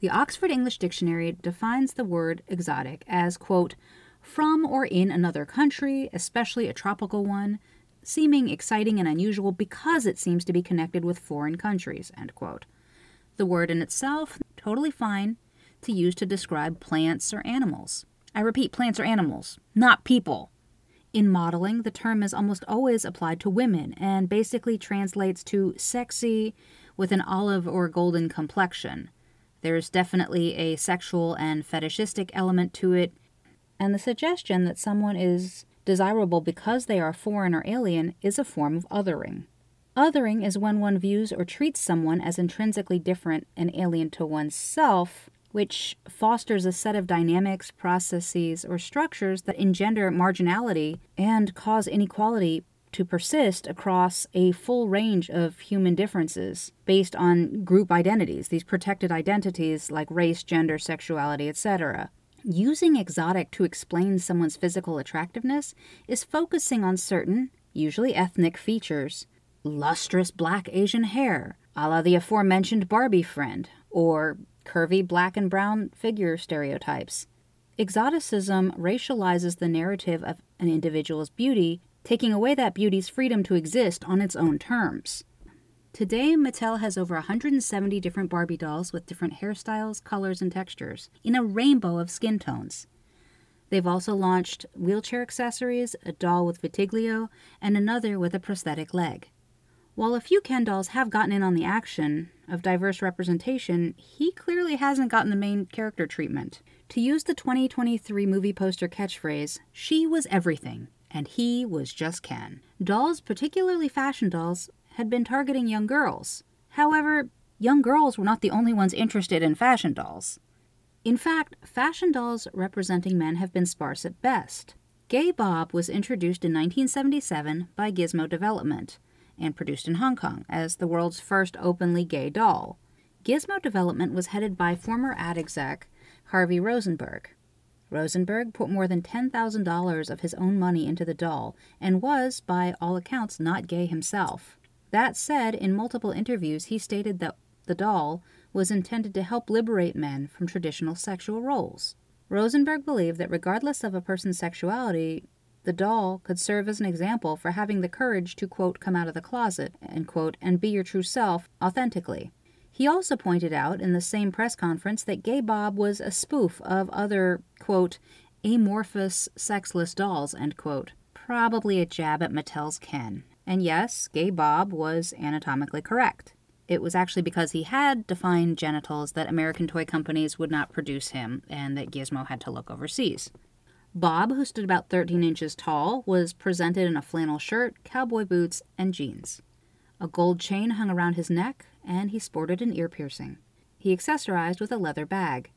The Oxford English Dictionary defines the word exotic as, quote, from or in another country, especially a tropical one, seeming exciting and unusual because it seems to be connected with foreign countries, end quote. The word in itself, totally fine to use to describe plants or animals. I repeat, plants or animals, not people. In modeling, the term is almost always applied to women and basically translates to sexy with an olive or golden complexion. There's definitely a sexual and fetishistic element to it, and the suggestion that someone is desirable because they are foreign or alien is a form of othering. Othering is when one views or treats someone as intrinsically different and alien to oneself, which fosters a set of dynamics, processes, or structures that engender marginality and cause inequality to persist across a full range of human differences based on group identities, these protected identities like race, gender, sexuality, etc. Using exotic to explain someone's physical attractiveness is focusing on certain, usually ethnic, features. Lustrous black Asian hair, a la the aforementioned Barbie friend, or curvy black and brown figure stereotypes. Exoticism racializes the narrative of an individual's beauty, taking away that beauty's freedom to exist on its own terms. Today, Mattel has over 170 different Barbie dolls with different hairstyles, colors, and textures in a rainbow of skin tones. They've also launched wheelchair accessories, a doll with vitiligo, and another with a prosthetic leg. While a few Ken dolls have gotten in on the action of diverse representation, he clearly hasn't gotten the main character treatment. To use the 2023 movie poster catchphrase, she was everything, and he was just Ken. Dolls, particularly fashion dolls, had been targeting young girls. However, young girls were not the only ones interested in fashion dolls. In fact, fashion dolls representing men have been sparse at best. Gay Bob was introduced in 1977 by Gizmo Development and produced in Hong Kong as the world's first openly gay doll. Gizmo Development was headed by former ad exec Harvey Rosenberg. Rosenberg put more than $10,000 of his own money into the doll and was, by all accounts, not gay himself. That said, in multiple interviews, he stated that the doll was intended to help liberate men from traditional sexual roles. Rosenberg believed that regardless of a person's sexuality, the doll could serve as an example for having the courage to, quote, come out of the closet, quote, and be your true self authentically. He also pointed out in the same press conference that Gay Bob was a spoof of other, quote, amorphous, sexless dolls, end quote, probably a jab at Mattel's Ken. And yes, Gay Bob was anatomically correct. It was actually because he had defined genitals that American toy companies would not produce him and that Gizmo had to look overseas. Bob, who stood about 13 inches tall, was presented in a flannel shirt, cowboy boots, and jeans. A gold chain hung around his neck, and he sported an ear piercing. He accessorized with a leather bag.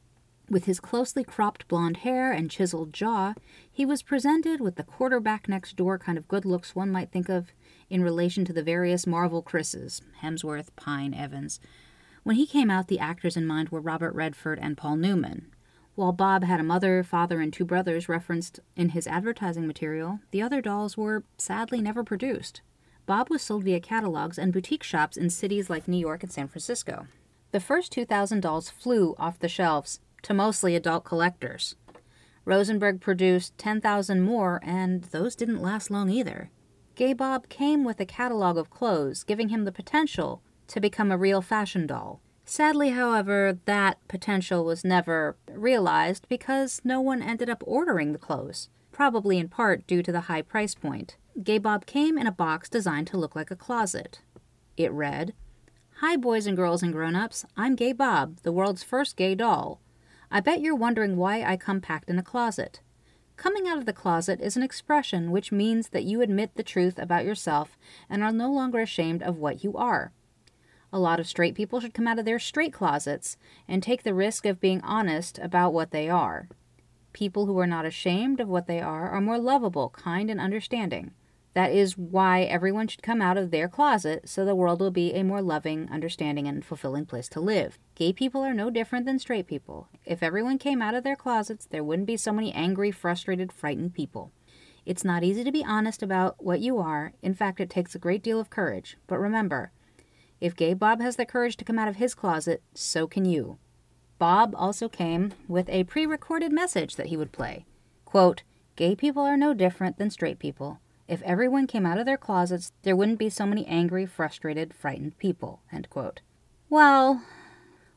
With his closely cropped blond hair and chiseled jaw, he was presented with the quarterback next door kind of good looks one might think of in relation to the various Marvel Chris's Hemsworth, Pine, Evans. When he came out, the actors in mind were Robert Redford and Paul Newman. While Bob had a mother, father, and two brothers referenced in his advertising material, the other dolls were sadly never produced. Bob was sold via catalogs and boutique shops in cities like New York and San Francisco. The first 2,000 dolls flew off the shelves to mostly adult collectors. Rosenberg produced 10,000 more, and those didn't last long either. Gay Bob came with a catalog of clothes, giving him the potential to become a real fashion doll. Sadly, however, that potential was never realized because no one ended up ordering the clothes, probably in part due to the high price point. Gay Bob came in a box designed to look like a closet. It read, Hi, boys and girls and grown ups. I'm Gay Bob, the world's first gay doll. I bet you're wondering why I come packed in a closet. Coming out of the closet is an expression which means that you admit the truth about yourself and are no longer ashamed of what you are. A lot of straight people should come out of their straight closets and take the risk of being honest about what they are. People who are not ashamed of what they are are more lovable, kind, and understanding. That is why everyone should come out of their closet so the world will be a more loving, understanding, and fulfilling place to live. Gay people are no different than straight people. If everyone came out of their closets, there wouldn't be so many angry, frustrated, frightened people. It's not easy to be honest about what you are. In fact, it takes a great deal of courage. But remember, if Gay Bob has the courage to come out of his closet, so can you. Bob also came with a pre recorded message that he would play. Quote, Gay people are no different than straight people. If everyone came out of their closets, there wouldn't be so many angry, frustrated, frightened people. End quote. Well,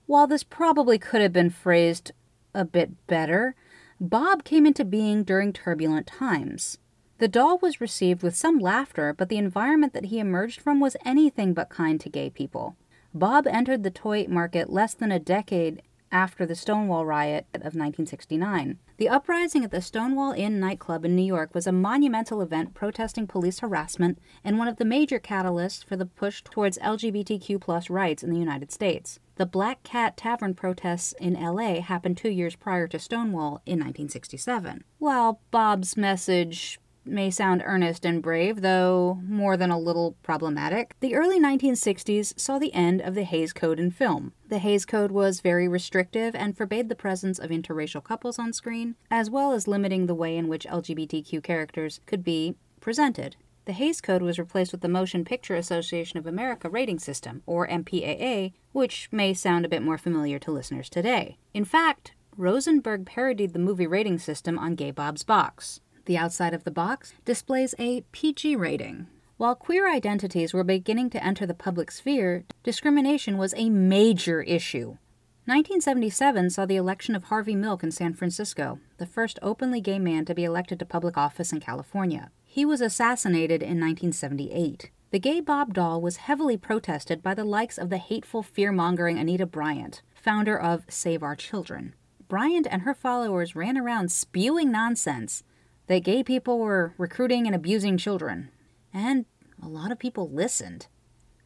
while this probably could have been phrased a bit better, Bob came into being during turbulent times. The doll was received with some laughter, but the environment that he emerged from was anything but kind to gay people. Bob entered the toy market less than a decade after the Stonewall riot of 1969. The uprising at the Stonewall Inn nightclub in New York was a monumental event protesting police harassment and one of the major catalysts for the push towards LGBTQ rights in the United States. The Black Cat Tavern protests in LA happened two years prior to Stonewall in 1967. While Bob's message may sound earnest and brave, though more than a little problematic. The early 1960s saw the end of the Hays Code in film. The Hays Code was very restrictive and forbade the presence of interracial couples on screen, as well as limiting the way in which LGBTQ characters could be presented. The Hays Code was replaced with the Motion Picture Association of America rating system, or MPAA, which may sound a bit more familiar to listeners today. In fact, Rosenberg parodied the movie rating system on Gay Bob's Box. The outside of the box displays a PG rating. While queer identities were beginning to enter the public sphere, discrimination was a major issue. 1977 saw the election of Harvey Milk in San Francisco, the first openly gay man to be elected to public office in California. He was assassinated in 1978. The gay Bob doll was heavily protested by the likes of the hateful, fear mongering Anita Bryant, founder of Save Our Children. Bryant and her followers ran around spewing nonsense that gay people were recruiting and abusing children. And a lot of people listened.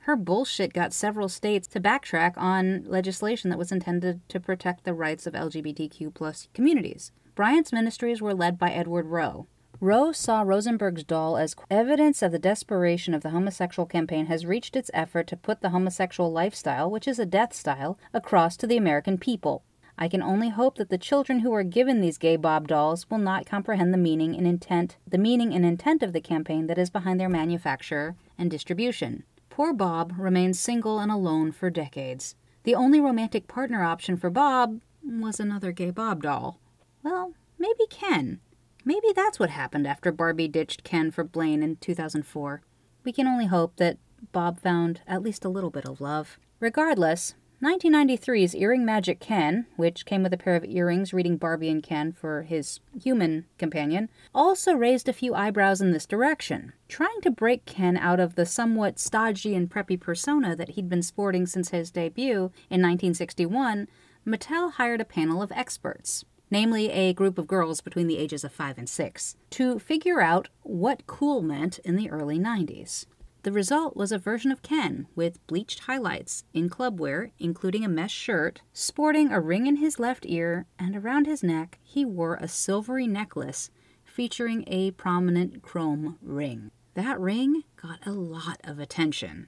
Her bullshit got several states to backtrack on legislation that was intended to protect the rights of LGBTQ plus communities. Bryant's ministries were led by Edward Rowe. Rowe saw Rosenberg's doll as evidence of the desperation of the homosexual campaign has reached its effort to put the homosexual lifestyle, which is a death style, across to the American people. I can only hope that the children who are given these gay Bob dolls will not comprehend the meaning and intent the meaning and intent of the campaign that is behind their manufacture and distribution. Poor Bob remained single and alone for decades. The only romantic partner option for Bob was another gay Bob doll. Well, maybe Ken. Maybe that's what happened after Barbie ditched Ken for Blaine in 2004. We can only hope that Bob found at least a little bit of love. Regardless, 1993's Earring Magic Ken, which came with a pair of earrings reading Barbie and Ken for his human companion, also raised a few eyebrows in this direction. Trying to break Ken out of the somewhat stodgy and preppy persona that he'd been sporting since his debut in 1961, Mattel hired a panel of experts, namely a group of girls between the ages of 5 and 6, to figure out what cool meant in the early 90s. The result was a version of Ken with bleached highlights in club wear, including a mesh shirt, sporting a ring in his left ear, and around his neck he wore a silvery necklace featuring a prominent chrome ring. That ring got a lot of attention,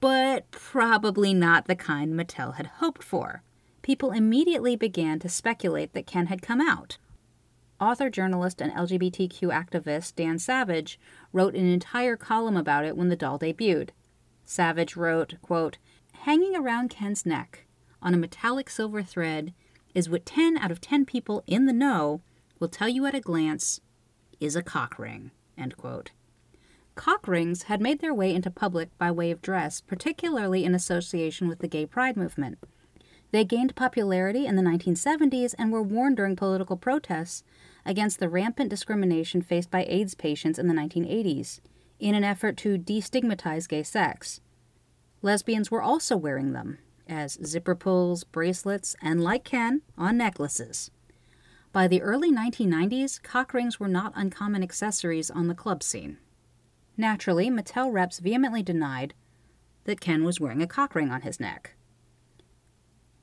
but probably not the kind Mattel had hoped for. People immediately began to speculate that Ken had come out, Author, journalist, and LGBTQ activist Dan Savage wrote an entire column about it when the doll debuted. Savage wrote, quote, Hanging around Ken's neck on a metallic silver thread is what 10 out of 10 people in the know will tell you at a glance is a cock ring. End quote. Cock rings had made their way into public by way of dress, particularly in association with the gay pride movement. They gained popularity in the 1970s and were worn during political protests against the rampant discrimination faced by AIDS patients in the 1980s in an effort to destigmatize gay sex. Lesbians were also wearing them as zipper pulls, bracelets, and, like Ken, on necklaces. By the early 1990s, cock rings were not uncommon accessories on the club scene. Naturally, Mattel reps vehemently denied that Ken was wearing a cock ring on his neck.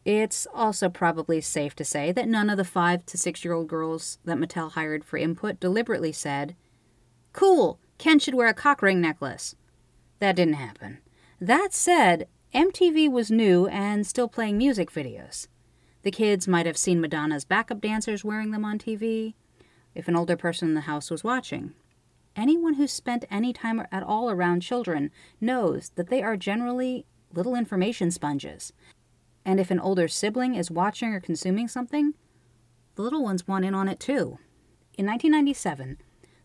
It's also probably safe to say that none of the five to six year old girls that Mattel hired for input deliberately said, Cool, Ken should wear a cock ring necklace. That didn't happen. That said, MTV was new and still playing music videos. The kids might have seen Madonna's backup dancers wearing them on TV, if an older person in the house was watching. Anyone who's spent any time at all around children knows that they are generally little information sponges And if an older sibling is watching or consuming something, the little ones want in on it too. In 1997,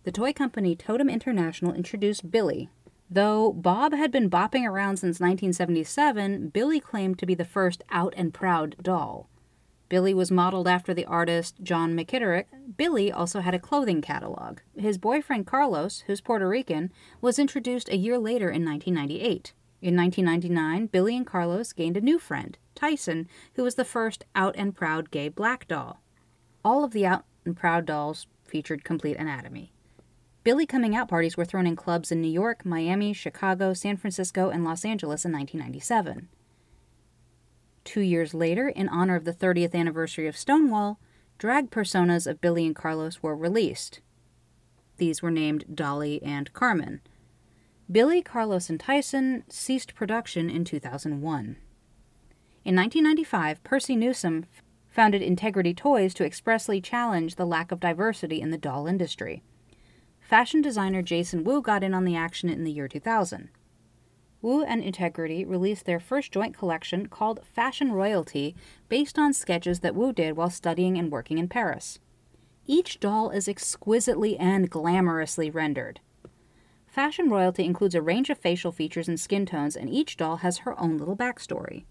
the toy company Totem International introduced Billy. Though Bob had been bopping around since 1977, Billy claimed to be the first out and proud doll. Billy was modeled after the artist John McKitterick. Billy also had a clothing catalog. His boyfriend Carlos, who's Puerto Rican, was introduced a year later in 1998. In 1999, Billy and Carlos gained a new friend, Tyson, who was the first out and proud gay black doll. All of the out and proud dolls featured complete anatomy. Billy coming out parties were thrown in clubs in New York, Miami, Chicago, San Francisco, and Los Angeles in 1997. Two years later, in honor of the 30th anniversary of Stonewall, drag personas of Billy and Carlos were released. These were named Dolly and Carmen. Billy, Carlos, and Tyson ceased production in 2001. In 1995, Percy Newsom founded Integrity Toys to expressly challenge the lack of diversity in the doll industry. Fashion designer Jason Wu got in on the action in the year 2000. Wu and Integrity released their first joint collection called Fashion Royalty, based on sketches that Wu did while studying and working in Paris. Each doll is exquisitely and glamorously rendered. Fashion Royalty includes a range of facial features and skin tones, and each doll has her own little backstory.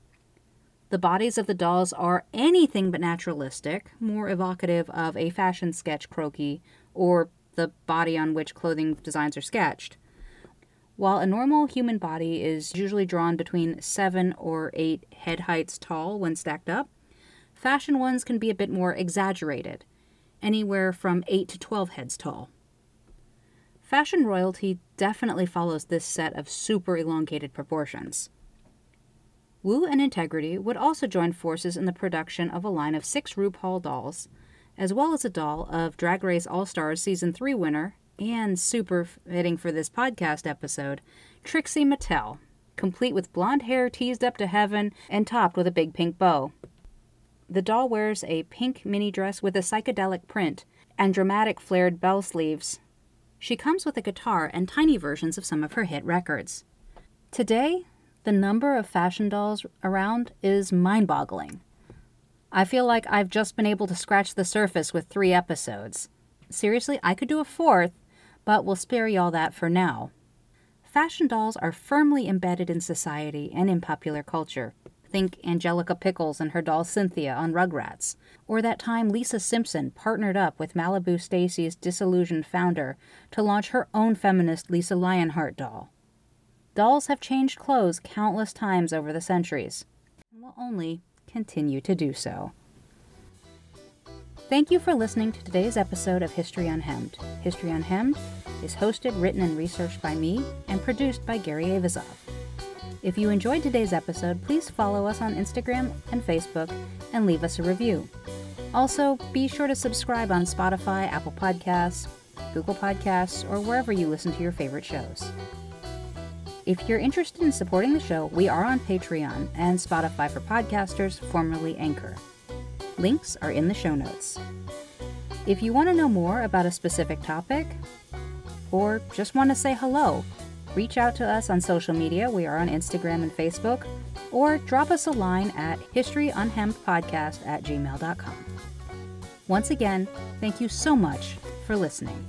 The bodies of the dolls are anything but naturalistic, more evocative of a fashion sketch croquis or the body on which clothing designs are sketched. While a normal human body is usually drawn between 7 or 8 head heights tall when stacked up, fashion ones can be a bit more exaggerated, anywhere from 8 to 12 heads tall. Fashion royalty definitely follows this set of super elongated proportions. Wu and Integrity would also join forces in the production of a line of six RuPaul dolls, as well as a doll of Drag Race All Stars Season 3 winner and super fitting for this podcast episode, Trixie Mattel, complete with blonde hair teased up to heaven and topped with a big pink bow. The doll wears a pink mini dress with a psychedelic print and dramatic flared bell sleeves. She comes with a guitar and tiny versions of some of her hit records. Today, the number of fashion dolls around is mind boggling. I feel like I've just been able to scratch the surface with three episodes. Seriously, I could do a fourth, but we'll spare you all that for now. Fashion dolls are firmly embedded in society and in popular culture. Think Angelica Pickles and her doll Cynthia on Rugrats, or that time Lisa Simpson partnered up with Malibu Stacy's disillusioned founder to launch her own feminist Lisa Lionheart doll. Dolls have changed clothes countless times over the centuries, and will only continue to do so. Thank you for listening to today's episode of History Unhemmed. History Unhemmed is hosted, written, and researched by me and produced by Gary Avazov. If you enjoyed today's episode, please follow us on Instagram and Facebook and leave us a review. Also, be sure to subscribe on Spotify, Apple Podcasts, Google Podcasts, or wherever you listen to your favorite shows. If you're interested in supporting the show, we are on Patreon and Spotify for podcasters, formerly Anchor. Links are in the show notes. If you want to know more about a specific topic, or just want to say hello, reach out to us on social media. We are on Instagram and Facebook, or drop us a line at historyunhemmedpodcast at gmail.com. Once again, thank you so much for listening.